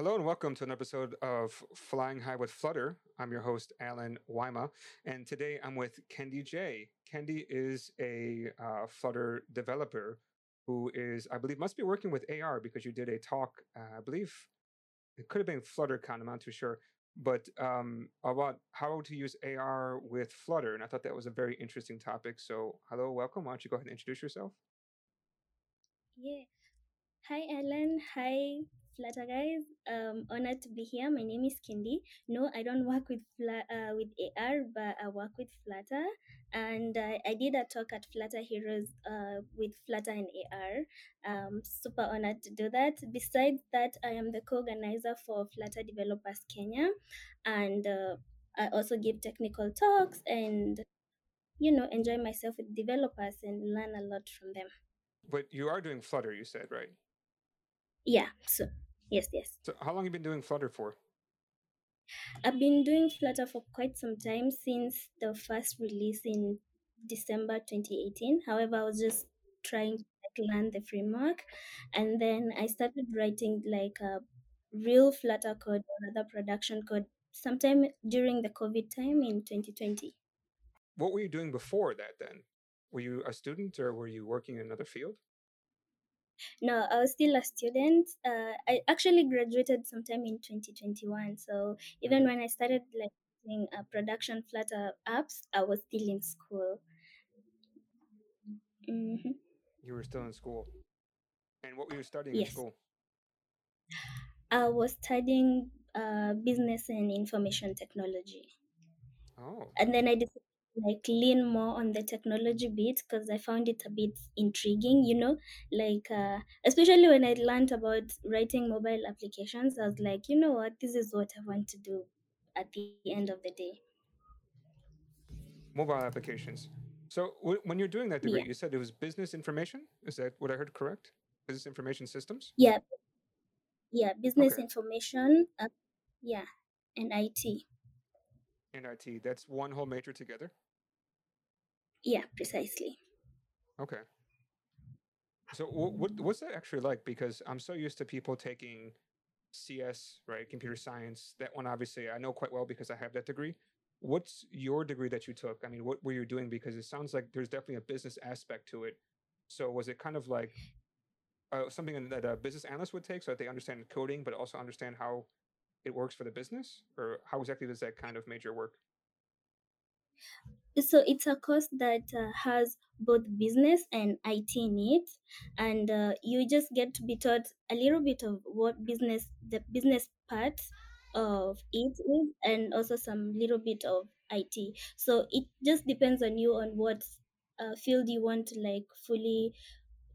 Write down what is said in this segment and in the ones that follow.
Hello and welcome to an episode of Flying High with Flutter. I'm your host, Allen Wyma, and today I'm with Kendi J. Kendi is a uh, Flutter developer who is, I believe, must be working with AR because you did a talk, uh, I believe it could have been FlutterCon, I'm not too sure, but um, about how to use AR with Flutter. And I thought that was a very interesting topic. So, hello, welcome. Why don't you go ahead and introduce yourself? Yeah. Hi, Alan. Hi, Flutter guys. Um, honored to be here. My name is Kendi. No, I don't work with Fla- uh, with AR, but I work with Flutter, and uh, I did a talk at Flutter Heroes uh, with Flutter and AR. Um, super honored to do that. Besides that, I am the co-organizer for Flutter Developers Kenya, and uh, I also give technical talks and you know enjoy myself with developers and learn a lot from them. But you are doing Flutter, you said, right? Yeah. So yes, yes. So, how long have you been doing Flutter for? I've been doing Flutter for quite some time since the first release in December 2018. However, I was just trying to like, learn the framework, and then I started writing like a real Flutter code or other production code sometime during the COVID time in 2020. What were you doing before that then? Were you a student or were you working in another field? No, I was still a student. Uh, I actually graduated sometime in 2021. So even Mhm. when I started like doing uh, production Flutter apps, I was still in school. hmm You were still in school. And what were you studying in Yes, school? I was studying uh, business and information technology, Oh, and then I decided like lean more on the technology bit because I found it a bit intriguing. You know, like uh, especially when I learned about writing mobile applications, I was like, you know what, this is what I want to do at the end of the day. mobile applications. So, w- when you're doing that degree, Yeah. you said it was business information? Is that what I heard correct? Business information systems? Yeah, yeah, business Okay. information, uh, yeah, and IT. And IT. That's one whole major together? Yeah, precisely. Okay. So, wh- what, what's that actually like? Because I'm so used to people taking CS, right? Computer science. That one, obviously, I know quite well because I have that degree. What's your degree that you took? I mean, what were you doing? Because it sounds like there's definitely a business aspect to it. So, was it kind of like uh, something that a business analyst would take so that they understand coding, but also understand how it works for the business? Or how exactly does that kind of major work? So it's a course that uh, has both business and IT in it, and uh, you just get to be taught a little bit of what business, the business part of it is, and also some little bit of IT. So it just depends on you on what uh, field you want to like fully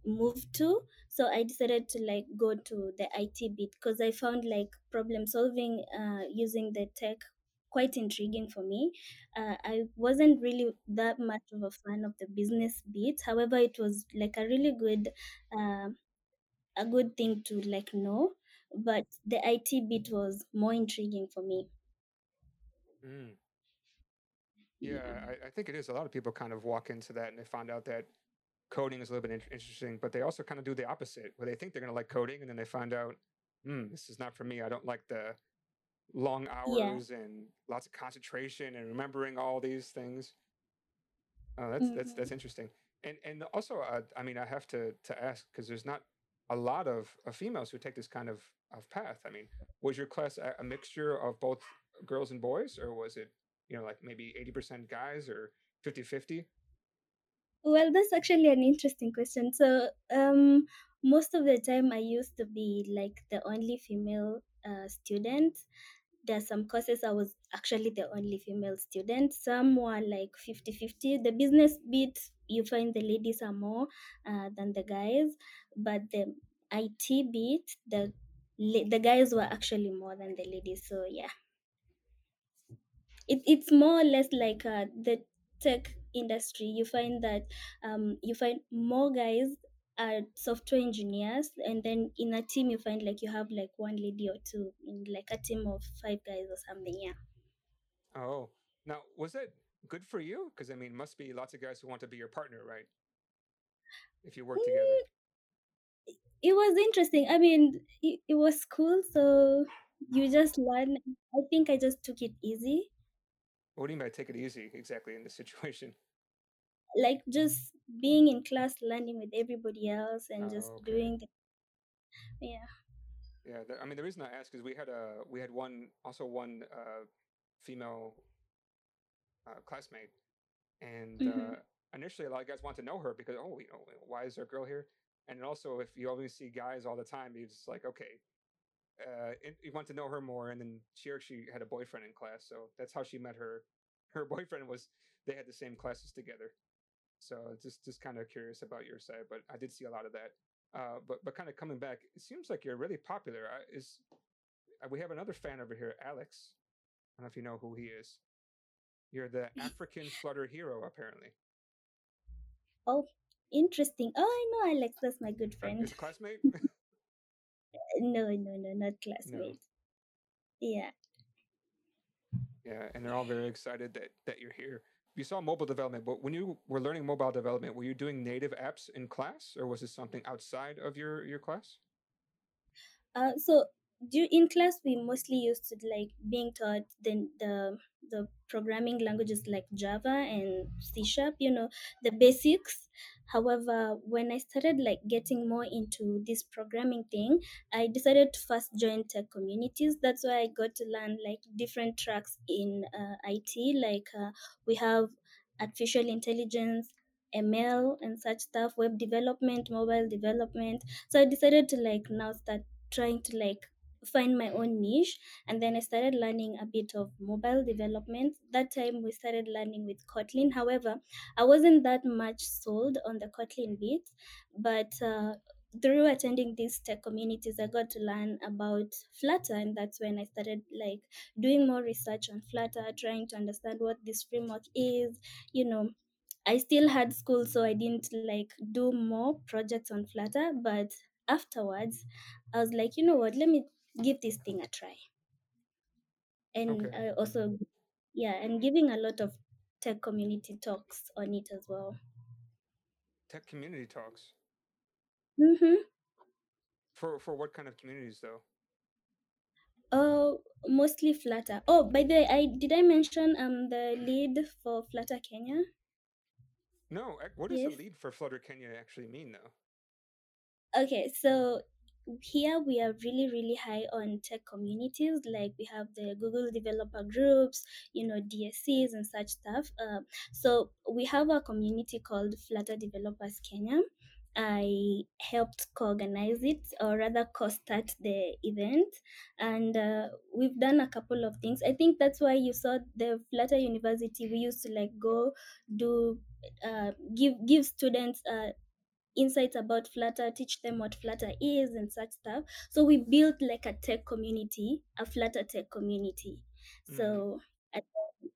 move to. So i decided to like go to the it bit because i found like problem solving uh, using the tech quite intriguing for me. Uh, i wasn't really that much of a fan of the business bit. However it was like a really good uh, a good thing to like know. But the it bit was more intriguing for me. Mm. Yeah, yeah I, I think it is. A lot of people kind of walk into that and they find out that coding is a little bit in- interesting, but they also kind of do the opposite, where they think they're going to like coding, and then they find out, hmm, this is not for me. I don't like the long yeah hours and lots of concentration and remembering all these things. Oh, that's that's hmm that's interesting. And and also, uh, I mean, I have to to ask because there's not a lot of, of females who take this kind of of path. I mean, was your class a, a mixture of both girls and boys, or was it you know like maybe eighty percent guys or 50-50? Well, that's actually an interesting question. So, um, most of the time I used to be like the only female uh, student. There are some courses I was actually the only female student. Some were like fifty-fifty. The business bit, you find the ladies are more uh, than the guys, but the IT bit, the the guys were actually more than the ladies. So yeah, it, it's more or less like uh, the tech industry you find that um, you find more guys are software engineers and then in a team you find like you have like one lady or two in like a team of five guys or something yeah Oh, now was that good for you? Because I mean, must be lots of guys who want to be your partner, right? If you work together. Mm, it was interesting. I mean, it, it was cool. So you just learn. I think I just took it easy. What do you mean by take it easy exactly in this situation? Like just being in class, learning with everybody else, and just Oh, okay. doing the yeah. Yeah, the, I mean the reason I ask is we had a we had one also one uh, female uh, classmate, and Mm-hmm. uh, initially a lot of guys want to know her because oh you know why is there a girl here? And also if you always see guys all the time, you're just like okay, uh, it, you want to know her more. And then she actually had a boyfriend in class, so that's how she met her. Her boyfriend was they had the same classes together. So just just kind of curious about your side, but I did see a lot of that. Uh, but but kind of coming back, it seems like you're really popular. I, is uh, we have another fan over here, Alex. I don't know if you know who he is. You're the African Flutter hero, apparently. Oh, interesting. Oh, I know Alex. That's my good Uh, friend. Classmate? No, no, no, not no. classmate. Yeah. Yeah, and they're all very excited that that you're here. You saw mobile development, but when you were learning mobile development, were you doing native apps in class, or was it something outside of your your class? Uh, so do in class we mostly used to like being taught the the the programming languages like Java and C sharp, you know, the basics. However, when I started like getting more into this programming thing, I decided to first join tech communities. That's why I got to learn like different tracks in uh, IT. Like uh, we have artificial intelligence, ML, and such stuff, web development, mobile development. So I decided to like now start trying to like find my own niche and then i started learning a bit of mobile development that time we started learning with kotlin however i wasn't that much sold on the kotlin bit but uh, through attending these tech communities i got to learn about flutter and that's when i started like doing more research on flutter trying to understand what this framework is you know I still had school, so I didn't like do more projects on Flutter. But afterwards, I was like, you know what? Let me give this thing a try. And Okay, also, yeah, and giving a lot of tech community talks on it as well. tech community talks Mm-hmm. for for what kind of communities though? Oh, mostly Flutter. Oh, by the way, I did I mention I'm the lead for Flutter Kenya? No, what does Yes. the lead for Flutter Kenya actually mean though? Okay, so here we are really really high on tech communities like we have the google developer groups you know dscs and such stuff. Uh, so we have a community called flutter developers kenya. I helped co-organize it or rather co-start the event. And uh, we've done a couple of things. I think that's why you saw the flutter university. We used to like go do uh, give give students uh, insights about Flutter, teach them what Flutter is and such stuff. So we built like a tech community, a Flutter tech community. Mm. So I,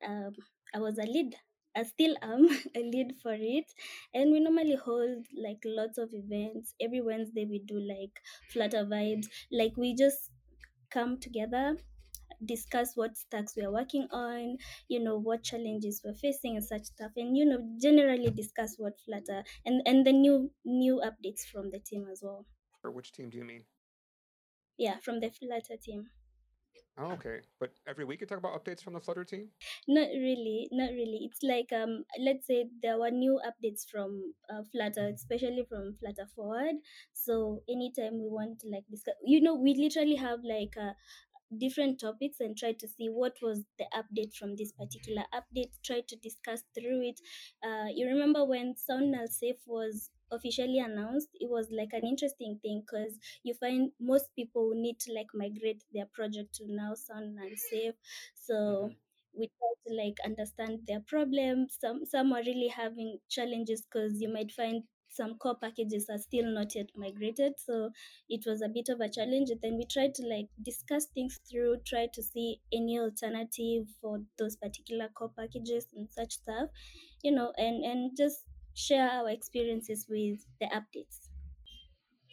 um, I was a lead. I still am a lead for it, and we normally hold like lots of events. Every Wednesday we do like Flutter vibes. Like we just come together discuss what stacks we are working on, you know, what challenges we're facing and such stuff. And, you know, generally discuss what Flutter and, and the new new updates from the team as well. For which team do you mean? Yeah, from the Flutter team. Oh, okay. But every week you talk about updates from the Flutter team? Not really, not really. It's like um, let's say there were new updates from uh, Flutter, especially from Flutter Forward. So anytime we want to like discuss, you know, we literally have like a different topics and try to see what was the update from this particular update try to discuss through it. Uh, you remember when sound null safe was officially announced? It was like an interesting thing because you find most people need to like migrate their project to now sound null safe so Mhm. we try to like understand their problems some some are really having challenges because you might find some core packages are still not yet migrated so it was a bit of a challenge. And then we tried to like discuss things through try to see any alternative for those particular core packages and such stuff you know and and just share our experiences with the updates.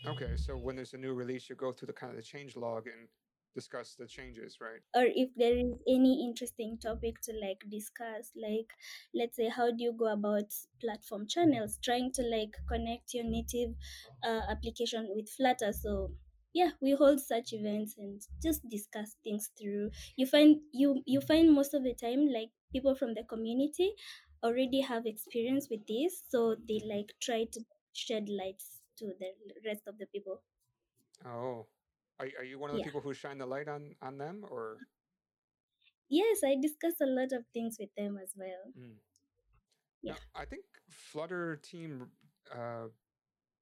Okay, so when there's a new release, you go through the kind of the change log and discuss the changes, right? or if there is any interesting topic to like discuss like let's say how do you go about platform channels? Trying to like connect your native uh, application with flutter. So yeah we hold such events and just discuss things through. You find you you find most of the time like people from the community already have experience with this so they like try to shed lights to the rest of the people. Oh, are, are you one of the yeah people who shine the light on on them, or? yes i discuss a lot of things with them as well Mm. yeah Now, I think Flutter team uh,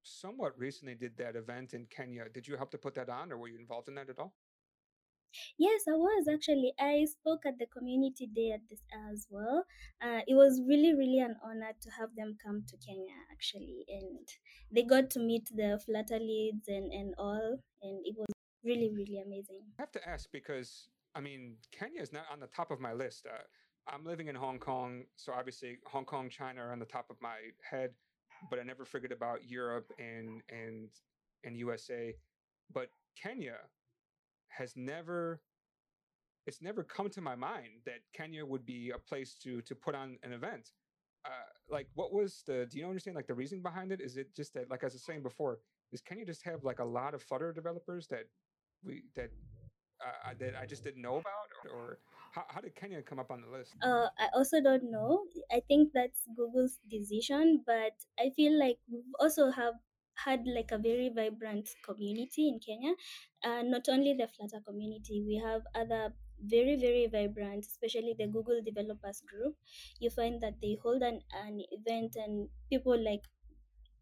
somewhat recently did that event in Kenya. Did you help to put that on, or were you involved in that at all? Yes, I was actually. I spoke at the community day at this as well. Uh, it was really, really an honor to have them come to Kenya actually, and they got to meet the Flutter leads and and all, and it was really, really amazing. I have to ask because I mean Kenya is not on the top of my list. Uh, I'm living in Hong Kong, so obviously Hong Kong, China are on the top of my head, but I never figured about Europe and and and USA. But Kenya has never it's never come to my mind that Kenya would be a place to to put on an event. Uh, like, what was the? Do you understand like the reason behind it? Is it just that, like as I was saying before, does Kenya just have like a lot of Flutter developers that we that uh, I- that I just didn't know about, or, how, how did Kenya come up on the list? Uh, I also don't know. I think that's Google's decision, but I feel like we've also have had like a very vibrant community in Kenya. Uh, not only the Flutter community, we have other very very vibrant, especially the Google Developers Group. You find that they hold an, an event and people like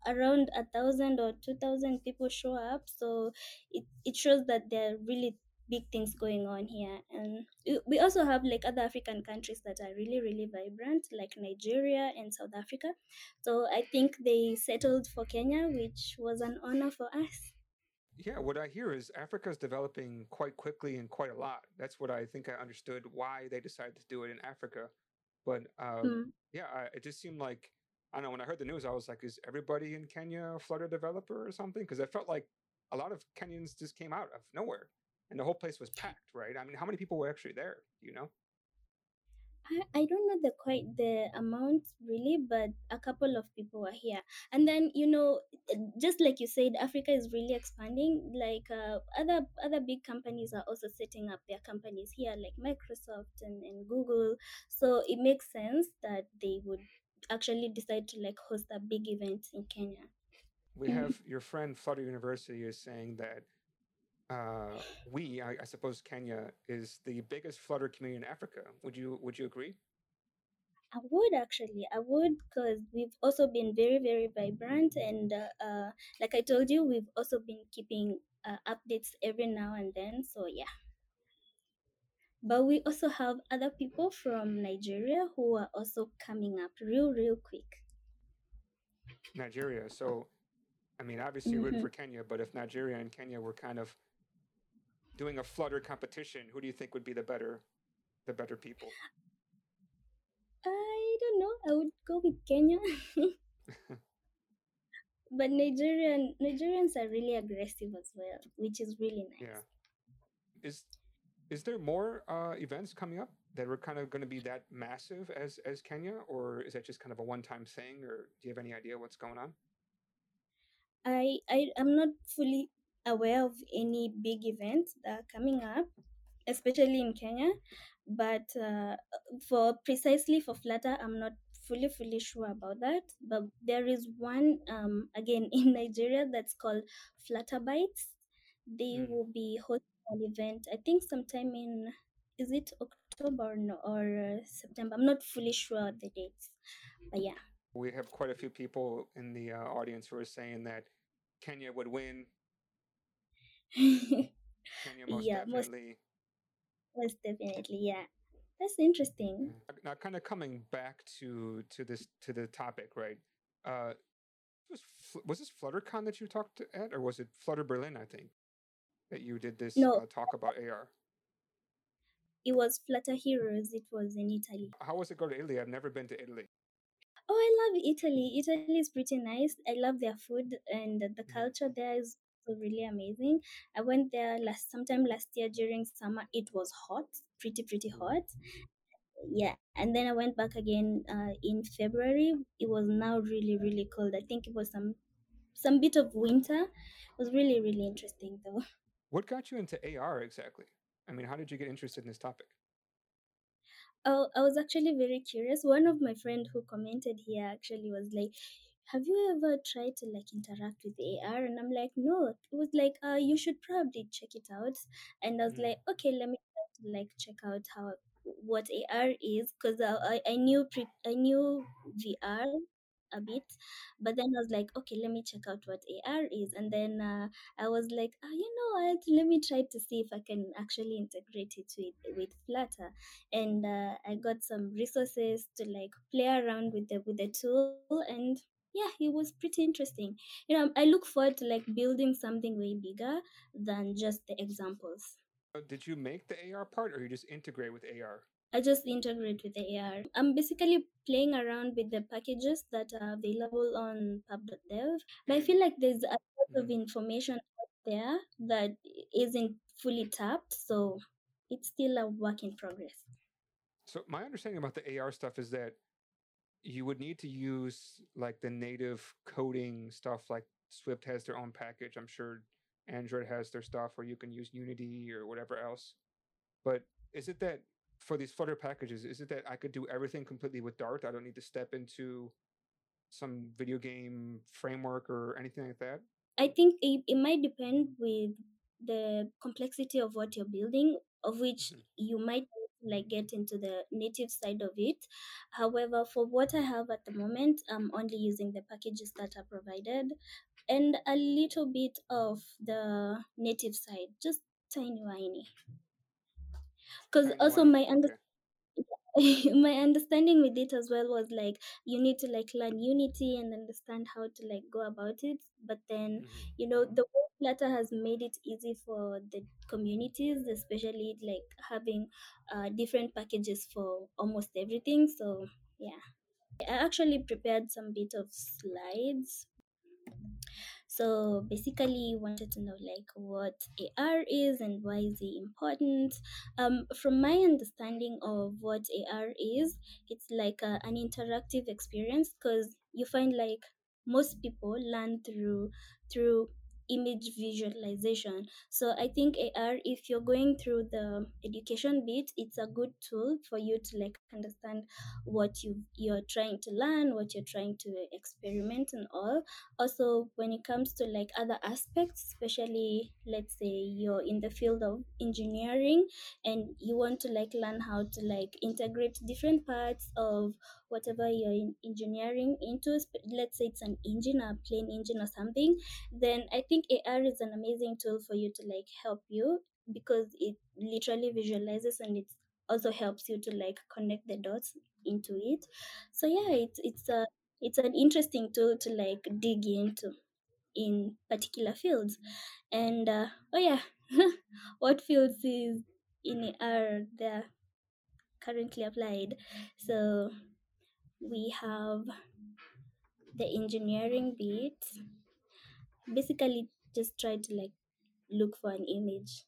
around a thousand or two thousand people show up so it, it shows that there are really big things going on here and we we also have like other african countries that are really really vibrant like nigeria and south africa so i think they settled for kenya which was an honor for us Yeah, what I hear is Africa is developing quite quickly and quite a lot. That's what I think I understood why they decided to do it in Africa. But um, Mm. yeah, I, it just seemed like I don't know. When I heard the news, I was like, "Is everybody in Kenya a Flutter developer or something?" Because I felt like a lot of Kenyans just came out of nowhere, and the whole place was packed. Right? I mean, how many people were actually there? You know? I, don't know the quite the amount really, but a couple of people were here. And then you know, uh, just like you said, Africa is really expanding. Like uh, other other big companies are also setting up their companies here, like Microsoft and, and Google. So it makes sense that they would actually decide to like host a big event in Kenya. We have your friend Flutter University is saying that uh, we, I, I suppose, Kenya is the biggest Flutter community in Africa. Would you Would you agree? I would actually, I would, because we've also been very, very vibrant, and uh, uh, like I told you, we've also been keeping uh, updates every now and then. So yeah, but we also have other people from Nigeria who are also coming up real, real quick. Nigeria. So, I mean, obviously you're rooting for mm-hmm. Kenya, but if Nigeria and Kenya were kind of doing a Flutter competition, who do you think would be the better, the better people? I don't know. I would go with Kenya, but Nigerian Nigerians are really aggressive as well, which is really nice. yeah. Is is there more uh, events coming up that are kind of going to be that massive as as Kenya, or is that just kind of a one time thing, or do you have any idea what's going on? I I am not fully aware of any big events that are coming up, especially in Kenya. But uh, for precisely for Flutter, I'm not fully fully sure about that. But there is one um again in Nigeria that's called Flutter Bytes. They Mm. will be hosting an event. I think sometime in is it October or no, or uh, September? I'm not fully sure of the dates. But yeah. We have quite a few people in the uh, audience who are saying that Kenya would win. Kenya most yeah, most definitely. most definitely. Yeah. That's interesting. Now, kind of coming back to to this to the topic, right? Uh, was was this FlutterCon that you talked at, or was it Flutter Berlin? I think that you did this No, uh, talk about AR. it was Flutter Heroes. It was in Italy. How was it go to Italy? I've never been to Italy. Oh, I love Italy. Italy is pretty nice. I love their food and the Mm. culture there is really amazing. I went there last sometime last year during summer. It was hot, pretty pretty Mm. hot. Yeah, and then I went back again uh, in February. It was now really really cold. I think it was some some bit of winter. It was really really interesting though. What got you into AR exactly? I mean, how did you get interested in this topic? Oh, I was actually very curious. One of my friend who commented here actually was like, "Have you ever tried to like interact with AR?" And I'm like, "No." It was like, "Uh, you should probably check it out." And I was Mm. like, "Okay, let me like check out how what AR is," because I, I I knew pre I knew VR a bit, but then I was like, "Okay, let me check out what AR is," and then uh, I was like, "Oh, you know what? Let me try to see if I can actually integrate it with with Flutter." and uh, I got some resources to like play around with the with the tool and yeah it was pretty interesting you know i look forward to like building something way bigger than just the examples Uh, Did you make the AR part, or you just integrate with AR? I just integrate with the ar i'm basically playing around with the packages that are available on pub.dev but i feel like there's a lot of Mhm. information out there that isn't fully tapped so it's still a work in progress so my understanding about the AR stuff is that you would need to use like the native coding stuff. Like Swift has their own package. I'm sure Android has their stuff, or you can use Unity or whatever else. But is it that for these Flutter packages, is it that I could do everything completely with Dart? I don't need to step into some video game framework or anything like that? I think it, it might depend with the complexity of what you're building, of which Mhm. you might like get into the native side of it. However, for what I have at the moment, I'm only using the packages that are provided and a little bit of the native side, just tiny whiny. Because also my under my understanding with it as well was like you need to like learn unity and understand how to like go about it but then Mhm. you know the way flutter has made it easy for the communities especially like having uh, different packages for almost everything so yeah. I actually prepared some bit of slides so basically wanted to know like what AR is and why is it important. Um, from my understanding of what AR is, it's like a, an interactive experience because you find like most people learn through through image visualization. So i think ar if you're going through the education bit it's a good tool for you to like understand what you you're trying to learn what you're trying to experiment and all. Also when it comes to like other aspects especially let's say you're in the field of engineering and you want to like learn how to like integrate different parts of whatever you're in engineering into let's say it's an engine a plane engine or something then i think ar is an amazing tool for you to like help you because it literally visualizes and it also helps you to like connect the dots into it. So yeah it's it's a it's an interesting tool to like dig into in particular fields. And uh, oh yeah what fields is in are there currently applied? So we have the engineering bit basically just try to like look for an image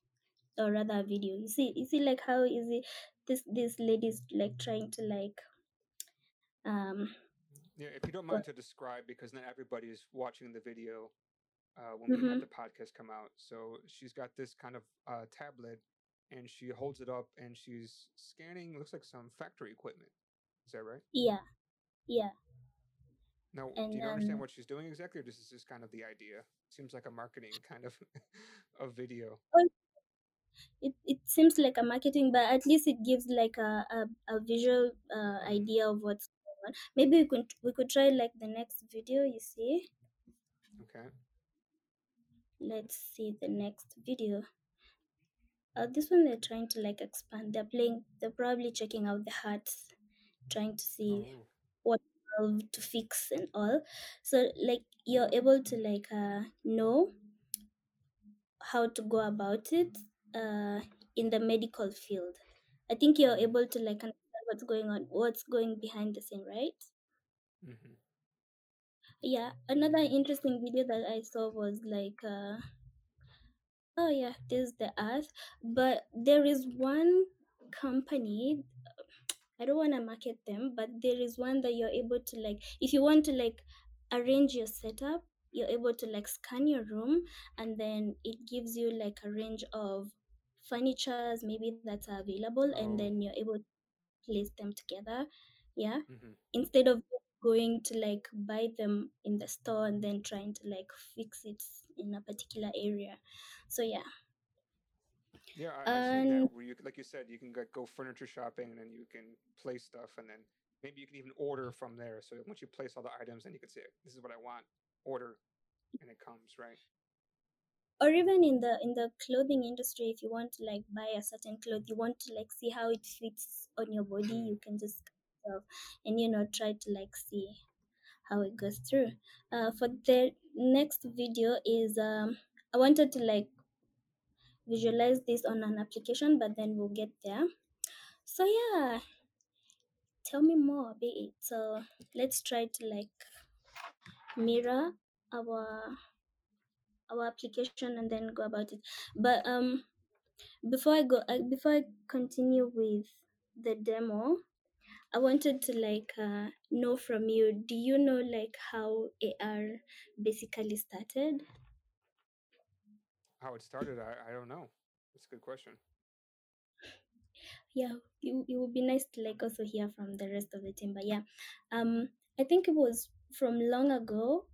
or rather a video you see you see like how easy this this lady's like trying to like um Yeah, if you don't mind to describe, because not everybody is watching the video uh, when we have mm-hmm. the podcast come out. So she's got this kind of uh, tablet, and she holds it up, and she's scanning. Looks like some factory equipment. Is that right? yeah yeah Now, do and you understand um what she's doing exactly, or this is just kind of the idea? Seems like a marketing kind of a video. well, it, it seems like a marketing but at least it gives like a, a, a visual uh, Mhm. idea of what's going on maybe we could we could try like the next video you see Okay. let's see the next video uh, this one they're trying to like expand they're playing they're probably checking out the hearts trying to see Oh. What to fix and all. So like you're able to like uh, know how to go about it uh, in the medical field. I think you're able to like understand what's going on what's going behind the scene right? Hmm yeah. Another interesting video that i saw was like uh, oh yeah this is the earth. But there is one company i don't want to market them but there is one that you're able to like if you want to like arrange your setup you're able to like scan your room and then it gives you like a range of furnitures maybe that are available and Oh. then you're able to place them together yeah? Hmm instead of going to like buy them in the store and then trying to like fix it in a particular area. So yeah Yeah, I, seen that where you, like you said, you can go, go furniture shopping and then you can place stuff and then maybe you can even order from there. So once you place all the items, then you can say, "This is what I want," order, and it comes right. or even in the in the clothing industry if you want to like buy a certain cloth you want to like see how it fits on your body Mm. you can just and you know try to like see how it goes through uh, for the next video is um i wanted to like visualize this on an application but then we'll get there. So yeah. Tell me more about it. So let's try to like mirror our our application and then go about it. But um before i go uh, before i continue with the demo i wanted to like uh, know from you do you know like how ar basically started How it started, I, I don't know. That's a good question. yeah it, it would be nice to like also hear from the rest of the team but yeah um i think it was from long ago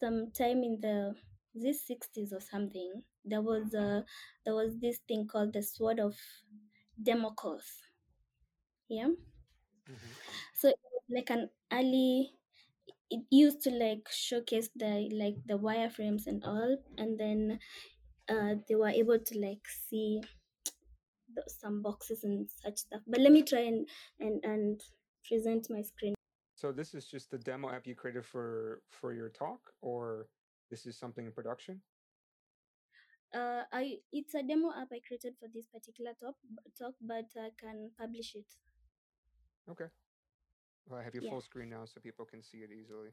sometime in the this 60s or something there was a there was this thing called the sword of Damocles yeah hmm so it was like an early it used to like showcase the like the wireframes and all and then uh they were able to like see the, some boxes and such stuff but let me try and and and present my screen So this is just the demo app you created for for your talk, or this is something in production? uh i it's a demo app i created for this particular talk talk but i can publish it Okay. Well, I have your yeah full screen now, so people can see it easily.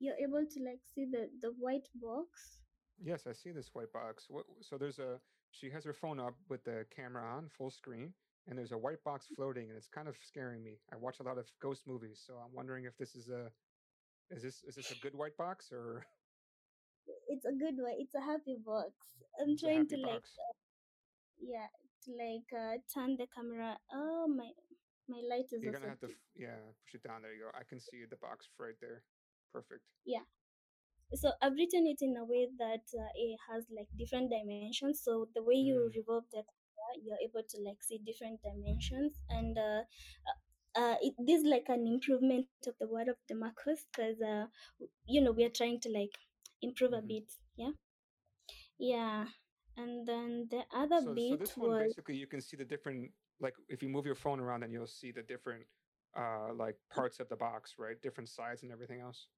you're able to like see the the white box Yes, I see this white box. What, so there's a she has her phone up with the camera on full screen, and there's a white box floating, and it's kind of scaring me. I watch a lot of ghost movies, so I'm wondering if this is a is this is this a good white box or it's a good one it's a happy box i'm it's trying to like box? yeah to like uh turn the camera oh my my light is You're gonna have to f- yeah push it down. There you go. I can see the box right there. Perfect. yeah so i've written it in a way that uh, it has like different dimensions so the way you Mm. revolve the camera you're able to like see different dimensions and uh, uh, uh it, this is like an improvement of the word of the Marcus because uh you know we are trying to like improve a hmm bit yeah yeah and then the other So so bit this one was basically you can see the different like if you move your phone around, then you'll see the different uh like parts of the box, right? Different sides and everything else.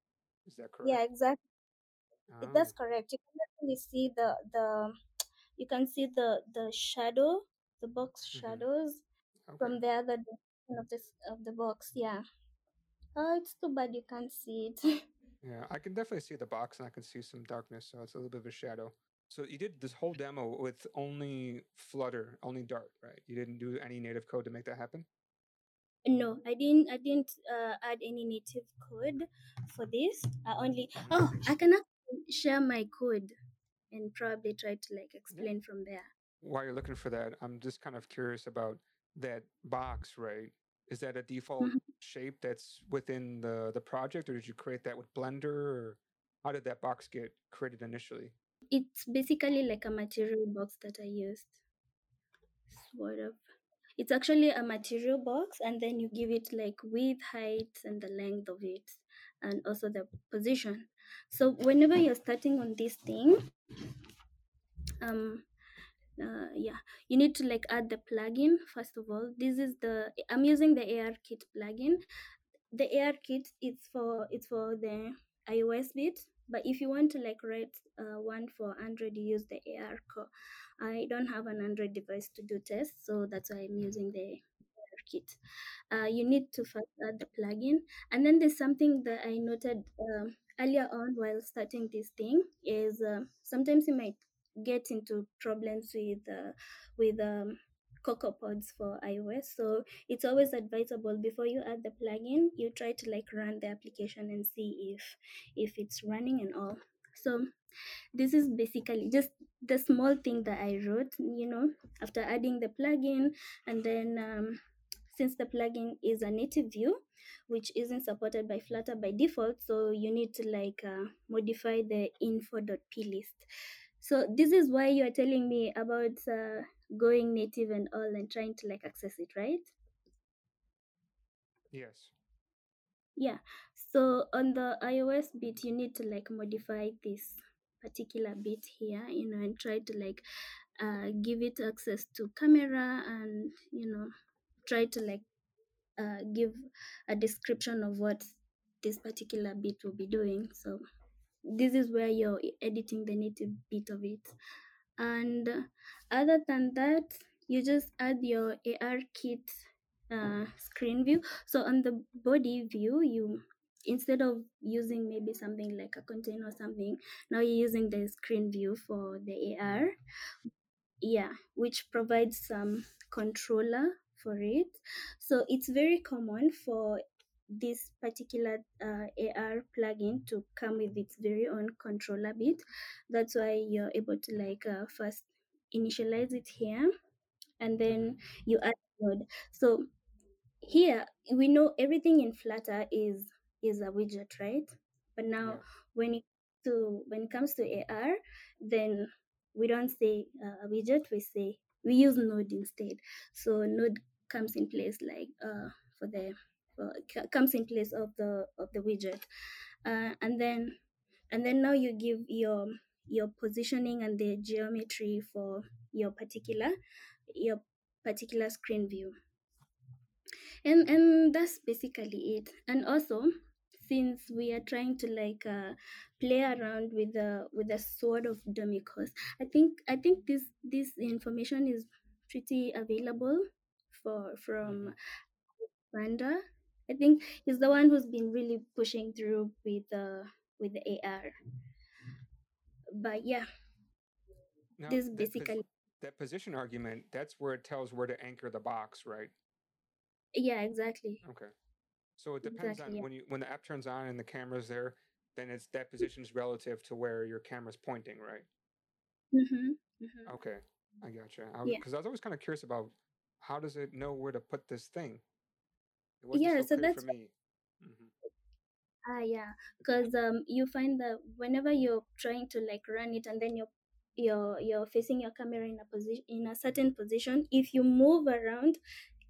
Is that correct? yeah exactly Oh. that's correct you can definitely see the the you can see the the shadow the box hmm shadows Okay. from the other direction of this of the box yeah oh it's too bad you can't see it Yeah, I can definitely see the box and I can see some darkness, so it's a little bit of a shadow. So you did this whole demo with only Flutter, only Dart, right? You didn't do any native code to make that happen? no i didn't i didn't uh, add any native code for this i only hmm oh i can actually share my code and probably try to like Yeah. explain from there While you're looking for that, I'm just kind of curious about that box, right? Is that a default Mhm. shape that's within the the project, or did you create that with Blender, or how did that box get created initially? it's basically like a material box that i used sort of it's actually a material box and then you give it like width height and the length of it and also the position. So whenever you're starting on this thing um uh, yeah you need to like add the plugin first of all. This is the i'm using the ar kit plugin. The ar kit it's for it's for the ios bit but if you want to like write uh, one for android you use the ar core. I don't have an android device to do tests so that's why i'm using the kit uh, you need to first add the plugin and then there's something that i noted um, earlier on while starting this thing is uh, sometimes you might get into problems with uh, with um, CocoaPods for iOS. So it's always advisable before you add the plugin, you try to like run the application and see if if it's running and all. So this is basically just the small thing that I wrote, you know, after adding the plugin and then um, since the plugin is a native view, which isn't supported by Flutter by default, so you need to like uh, modify the info.plist. So this is why you are telling me about uh, going native and all and trying to like access it, right? Yes. Yeah. So on the iOS bit, you need to like modify this particular bit here, you know, and try to like uh, give it access to camera and you know try to like uh, give a description of what this particular bit will be doing. So this is where you're editing the native bit of it. And other than that, you just add your ARKit uh, screen view. So on the body view, you instead of using maybe something like a container or something, now you're using the screen view for the AR. Yeah, which provides some controller for it. So it's very common for this particular uh, AR plugin to come with its very own controller bit. That's why you're able to like uh, first initialize it here and then you add node. So here we know everything in Flutter is is a widget, right? But now Yeah. when it to when it comes to AR, then we don't say uh, a widget. We say we use node instead. So node comes in place like uh, for the c- comes in place of the of the widget, uh, and then and then now you give your your positioning and the geometry for your particular your particular screen view. And and that's basically it. And also since we are trying to like uh, play around with the with the Sword of Damocles i think i think this this information is pretty available for from Mhm. Randa. I think he's the one who's been really pushing through with the with the AR. But yeah, Now this that pos- basically that position argument, that's where it tells where to anchor the box, right? yeah, exactly. Okay. So it depends Exactly, on yeah. when you when the app turns on and the camera's there, then it's that position's relative to where your camera's pointing, right? Mm-hmm. mm-hmm. Okay, I gotcha. I Yeah. because I was always kind of curious about how does it know where to put this thing. Yeah, so so that's for me. hmm Ah, yeah, because um, you find that whenever you're trying to like run it, and then you're you're you're facing your camera in a position in a certain position. If you move around,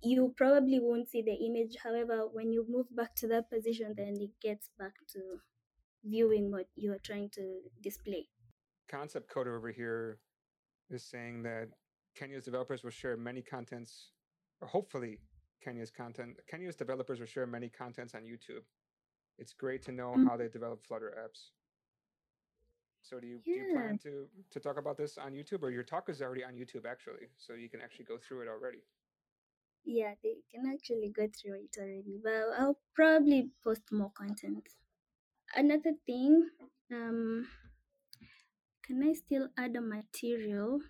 you probably won't see the image. However, when you move back to that position, then it gets back to viewing what you are trying to display. Concept coder over here is saying that Kenya's developers will share many contents, or hopefully Kenya's content. Kenya's developers will share many contents on YouTube. It's great to know Mm. how they develop Flutter apps. So do you do you plan to to talk about this on YouTube, or your talk is already on YouTube actually, so you can actually go through it already? yeah, they can actually go through it already, but I'll probably post more content. Another thing, um, can I still add a material?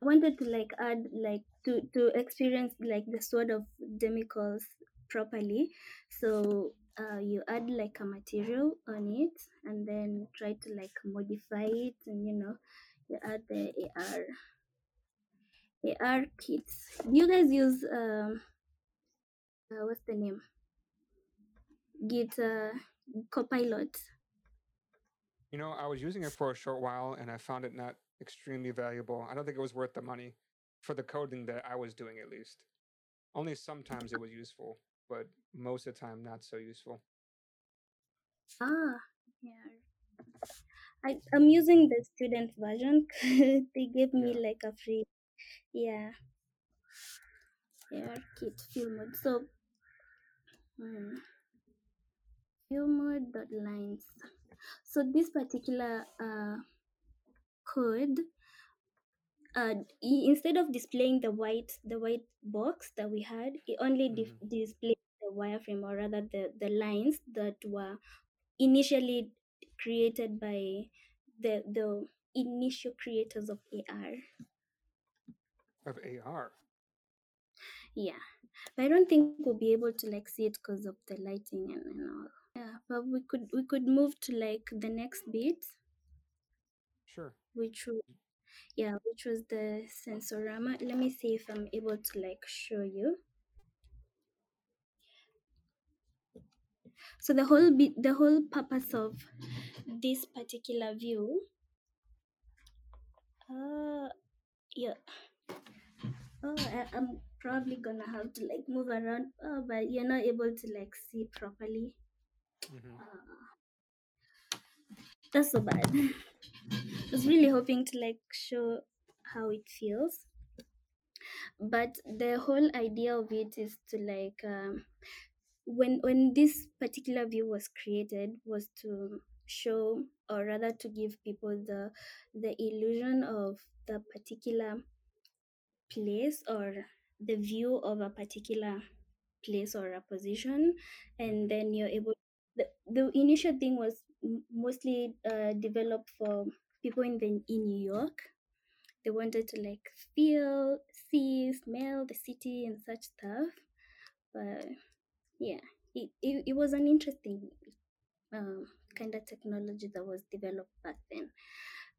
Wanted to like add like to to experience like the Sword of Damocles properly. So uh, you add like a material on it and then try to like modify it and you know you add the AR AR kits. Do you guys use um uh, what's the name? Git uh, Copilot. You know, I was using it for a short while, and I found it not extremely valuable. I don't think it was worth the money for the coding that I was doing, at least. Only sometimes it was useful, but most of the time not so useful. Ah, yeah. I, I'm using the student version. they gave me Yeah. like a free, yeah, yeah, kit field mode. So, hmm, mode dot lines. So this particular uh, code, uh, instead of displaying the white the white box that we had, it only hmm displays the wireframe or rather the the lines that were initially created by the the initial creators of AR. Of AR. Yeah, but I don't think we'll be able to like see it because of the lighting and, and all. Yeah, but we could we could move to like the next bit. Which was yeah, which was the sensorama. Let me see if I'm able to like show you. So the whole bit, the whole purpose of this particular view. Uh, yeah. Oh, I, I'm probably gonna have to like move around. Oh, but you're not able to like see properly. hmm Uh, that's so bad. I was really hoping to like show how it feels, but the whole idea of it is to like um, when when this particular view was created was to show or rather to give people the the illusion of the particular place or the view of a particular place or a position. And then you're able the, the initial thing was mostly uh, developed for people in the in new york they wanted to like feel see smell the city and such stuff but yeah it, it, it was an interesting um, kind of technology that was developed back then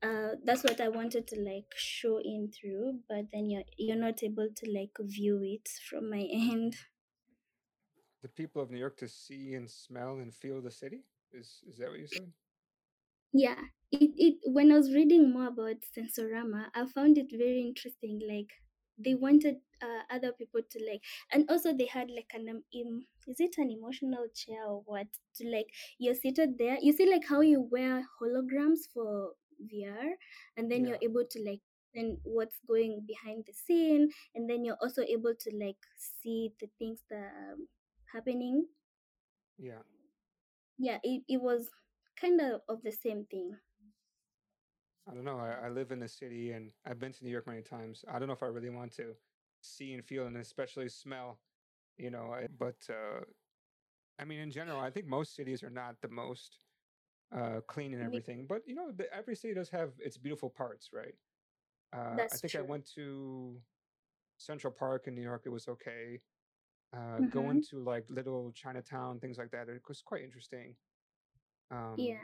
uh, that's what I wanted to like show in through, but then you're you're not able to like view it from my end. The people of New York to see and smell and feel the city. Is is that what you said? Yeah, it, it when I was reading more about Sensorama, I found it very interesting. Like they wanted uh, other people to like, and also they had like an um, is it an emotional chair or what? To like you're seated there. You see like how you wear holograms for VR, and then Yeah. you're able to like then what's going behind the scene, and then you're also able to like see the things that are happening. Yeah. Yeah, it, it was kind of of the same thing. I don't know. I, I live in the city and I've been to New York many times. I don't know if I really want to see and feel and especially smell, you know. I, but uh, I mean, in general, I think most cities are not the most uh, clean and everything. But you know, the, every city does have its beautiful parts, right? Uh, I That's think I went to Central Park in New York. It was okay. Uh, Mm-hmm. Going to like little Chinatown, things like that, it was quite interesting. Um, Yeah.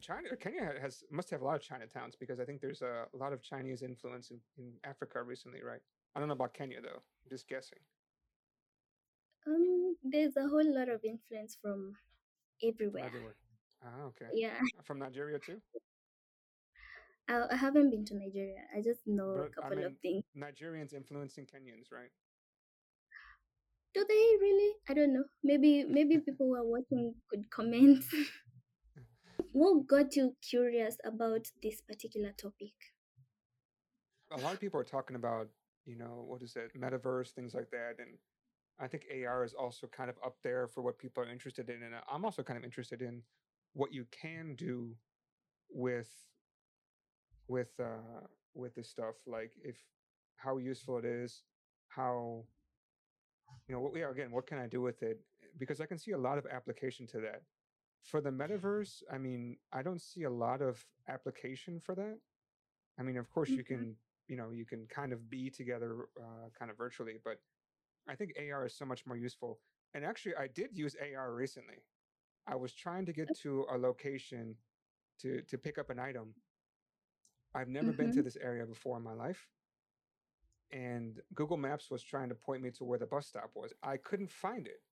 China, Kenya has must have a lot of Chinatowns because I think there's a, a lot of Chinese influence in, in Africa recently, right? I don't know about Kenya though. I'm just guessing. Um, there's a whole lot of influence from everywhere. everywhere. Ah, okay. Yeah, From Nigeria too. I, I haven't been to Nigeria. I just know a But I couple of things. Nigerians influencing Kenyans, right? Do they really? I don't know. Maybe maybe people who are watching could comment. what got you curious about this particular topic? A lot of people are talking about, you know, what is it, metaverse, things like that, and I think AR is also kind of up there for what people are interested in, and I'm also kind of interested in what you can do with with uh with this stuff like if how useful it is how you know what yeah again what can i do with it? Because i can see a lot of application to that. For the metaverse i mean i don't see a lot of application for that. I mean of course you Mm-hmm. can you know you can kind of be together uh, kind of virtually but i think ar is so much more useful. And actually i did use ar recently. I was trying to get to a location to to pick up an item. I've never been to Mm-hmm. this area before in my life. And Google Maps was trying to point me to where the bus stop was. I couldn't find it.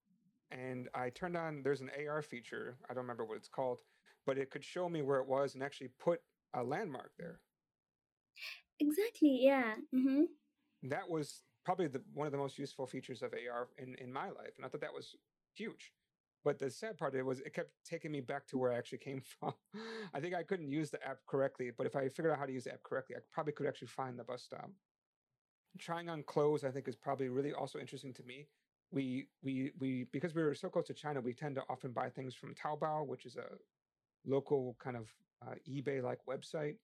And I turned on, there's an AR feature. I don't remember what it's called, but it could show me where it was and actually put a landmark there. Exactly. Yeah. Mm-hmm. That was probably the, one of the most useful features of AR in, in my life. And I thought that was huge. But the sad part of it was it kept taking me back to where I actually came from. I think I couldn't use the app correctly, but if I figured out how to use the app correctly, I probably could actually find the bus stop. Trying on clothes, I think, is probably really also interesting to me. We we we because we were so close to China, we tend to often buy things from Taobao, which is a local kind of uh, eBay-like website,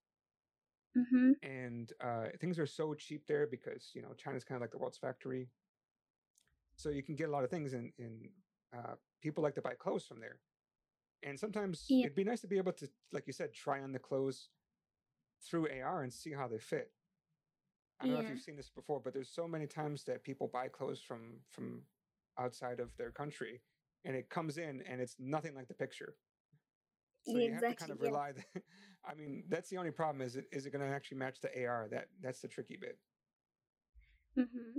Mm-hmm. and uh, things are so cheap there because you know China's kind of like the world's factory. So you can get a lot of things, and and uh, people like to buy clothes from there. And sometimes Yeah. it'd be nice to be able to, like you said, try on the clothes through AR and see how they fit. I don't know if you've seen this before, but there's so many times that people buy clothes from from outside of their country, and it comes in and it's nothing like the picture. So Yeah, you have to kind exactly. of Yeah. rely. I mean, that's the only problem. Is it is it going to actually match the AR? That that's the tricky bit. hmm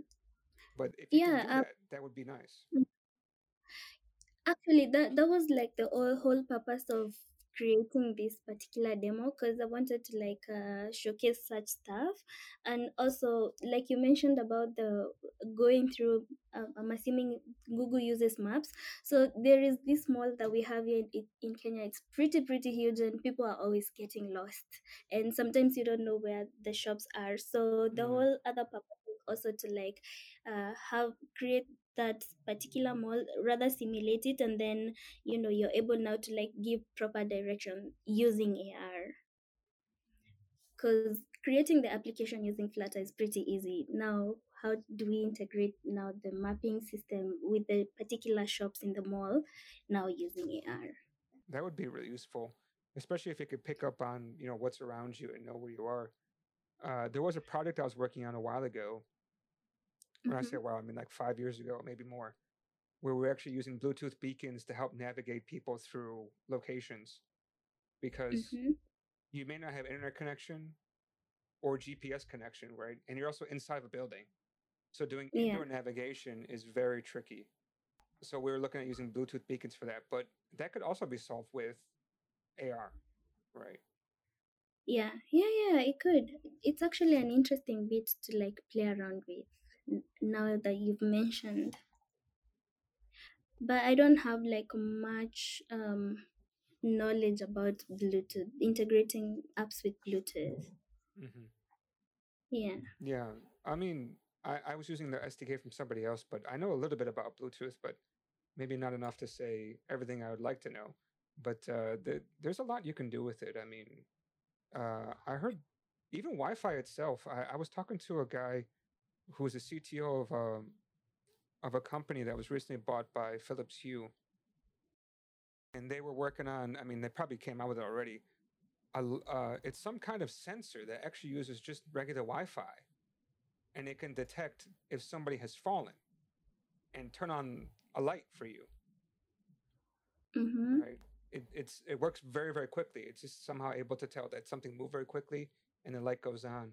But if Yeah. Uh, that, that would be nice. Actually, that that was like the whole purpose of creating this particular demo because I wanted to like uh, showcase such stuff, and also like you mentioned about the going through. Uh, I'm assuming Google uses maps, so there is this mall that we have here in, in Kenya. It's pretty pretty huge, and people are always getting lost, and sometimes you don't know where the shops are. So the Mm, whole other purpose also to like uh, have create that particular mall rather simulate it and then you know you're able now to like give proper direction using ar because creating the application using flutter is pretty easy now how do we integrate now the mapping system with the particular shops in the mall now using ar that would be really useful, especially if you could pick up on you know what's around you and know where you are. Uh, there was a project I was working on a while ago. When I say mm-hmm. a while, I mean like five years ago, maybe more, where we're actually using Bluetooth beacons to help navigate people through locations because Mm-hmm. you may not have internet connection or GPS connection, right? And you're also inside of a building. So doing yeah indoor navigation is very tricky. So we were looking at using Bluetooth beacons for that, but that could also be solved with AR, right? yeah yeah yeah it could it's actually an interesting bit to like play around with now that you've mentioned but I don't have like much um knowledge about Bluetooth, integrating apps with Bluetooth. hmm Yeah. Yeah, I mean, I, I was using the SDK from somebody else, but I know a little bit about Bluetooth, but maybe not enough to say everything I would like to know. But uh, the, there's a lot you can do with it. I mean, uh, I heard even Wi-Fi itself. I, I was talking to a guy who was a CTO of a of a company that was recently bought by Philips Hue, and they were working on. I mean, they probably came out with it already. A uh, it's some kind of sensor that actually uses just regular Wi-Fi, and it can detect if somebody has fallen and turn on a light for you. Mm-hmm. right? It, it's it works very very quickly. It's just somehow able to tell that something moved very quickly and the light goes on.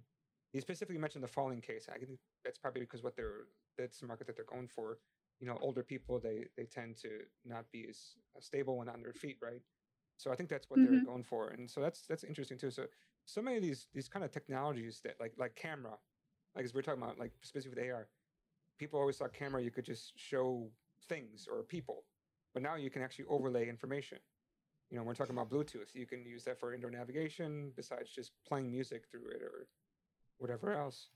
He specifically mentioned the falling case. I think that's probably because what they're that's the market that they're going for. You know, older people they they tend to not be as stable when on their feet, right? So I think that's what they're Mm-hmm. going for, and so that's that's interesting too. So so many of these these kind of technologies that like like camera, like as we're talking about, like specifically with AR, people always thought camera you could just show things or people, but now you can actually overlay information. You know, we're talking about Bluetooth. You can use that for indoor navigation besides just playing music through it or whatever else.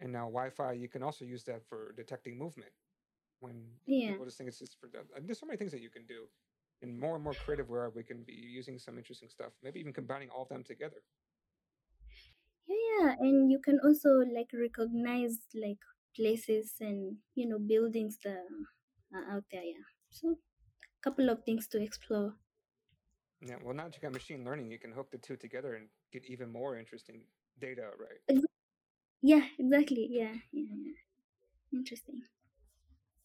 And now Wi-Fi, you can also use that for detecting movement. When Yeah. people just think it's just for that, and there's so many things that you can do. In more and more creative where we can be using some interesting stuff, maybe even combining all of them together. Yeah, yeah. And you can also like recognize like places and you know buildings that are out there. Yeah. So a couple of things to explore. Yeah, well, now that you got machine learning, you can hook the two together and get even more interesting data, right? Yeah, exactly. Yeah, yeah, yeah. Interesting.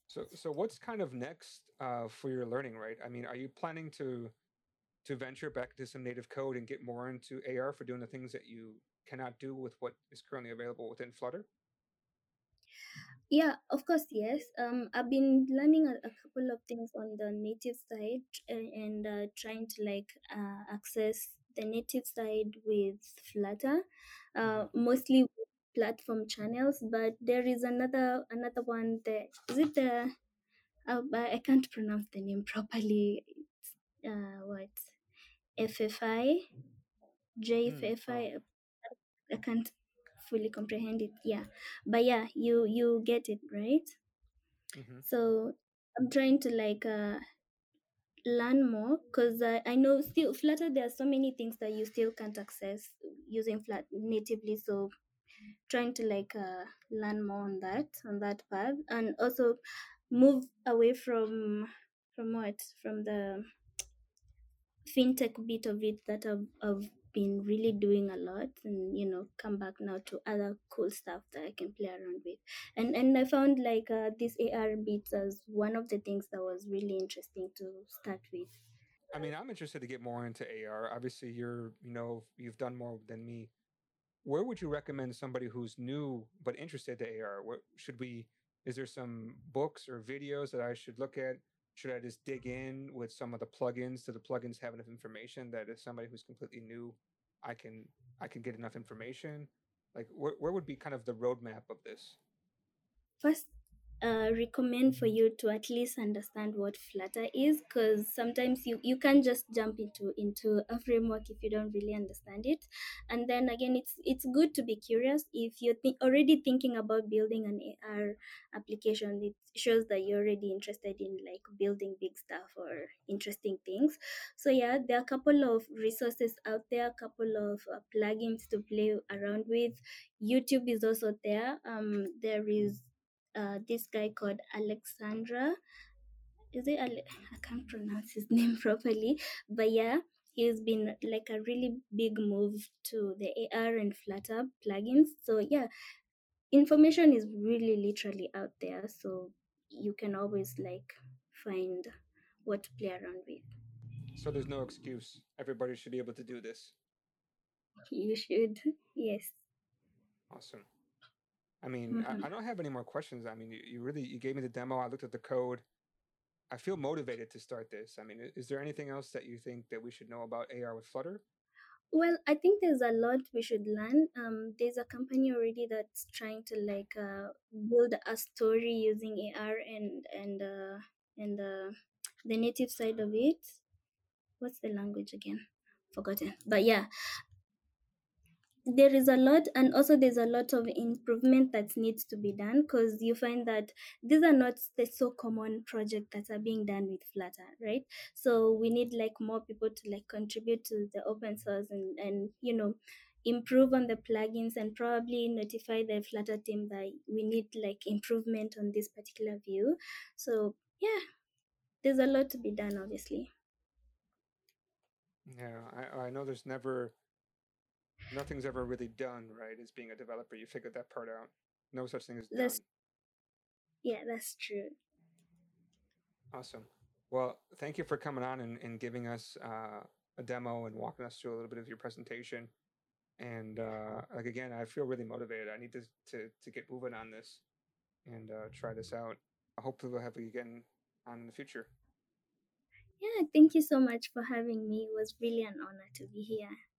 So, so what's kind of next uh, for your learning, right? I mean, are you planning to to venture back into some native code and get more into AR for doing the things that you cannot do with what is currently available within Flutter? Yeah, of course, yes. Um, I've been learning a, a couple of things on the native side and, and uh, trying to like uh, access the native side with Flutter, uh, hmm mostly platform channels. But there is another another one there. Is it the? Uh, I I can't pronounce the name properly. It's, uh, what? FFI, Mm. Oh, JFFI. I can't fully comprehend it. Yeah, but yeah, you you get it right. hmm So I'm trying to like uh, learn more because I, I know still Flutter there are so many things that you still can't access using Flat natively. So trying to like uh, learn more on that on that path and also move away from from what from the fintech bit of it that I've, I've been really doing a lot and you know come back now to other cool stuff that I can play around with. And and I found like uh, this AR beats as one of the things that was really interesting to start with. I mean, I'm interested to get more into AR. Obviously, you're, you know, you've done more than me. Where would you recommend somebody who's new but interested to AR? What should we? Is there some books or videos that I should look at? Should I just dig in with some of the plugins? Do the plugins have enough information that as somebody who's completely new, I can I can get enough information? Like, where where would be kind of the roadmap of this? First, uh, recommend for you to at least understand what Flutter is, because sometimes you you can't just jump into into a framework if you don't really understand it. And then again, it's it's good to be curious. If you're th- already thinking about building an AR application, it shows that you're already interested in like building big stuff or interesting things. So yeah, there are a couple of resources out there, a couple of uh, plugins to play around with. YouTube is also there. Um, there is uh, this guy called Alexandra. Is it? Ale- I can't pronounce his name properly, but yeah, he's been like a really big move to the AR and Flutter plugins. So yeah, information is really literally out there. So you can always like find what to play around with. So there's no excuse. Everybody should be able to do this. You should, yes. Awesome. I mean, Mhm. I, I don't have any more questions. I mean, you, you really you gave me the demo. I looked at the code. I feel motivated to start this. I mean, is there anything else that you think that we should know about AR with Flutter? Well, I think there's a lot we should learn. Um, there's a company already that's trying to like uh, build a story using AR and and uh, and uh, the native side of it. What's the language again? Forgotten. But yeah, there is a lot and also there's a lot of improvement that needs to be done because you find that these are not the so common projects that are being done with flutter right? So we need like more people to like contribute to the open source and and you know improve on the plugins and probably notify the flutter team that we need like improvement on this particular view. So yeah there's a lot to be done obviously. Yeah, I, I know there's never, nothing's ever really done, right? As being a developer, you figured that part out. No such thing as done. yeah that's true Awesome. Well, thank you for coming on and, and giving us uh, a demo and walking us through a little bit of your presentation. And uh, like again, I feel really motivated. I need to to, to get moving on this and uh, try this out. Hopefully, we'll have you again on in the future. Yeah, thank you so much for having me. It was really an honor to be here.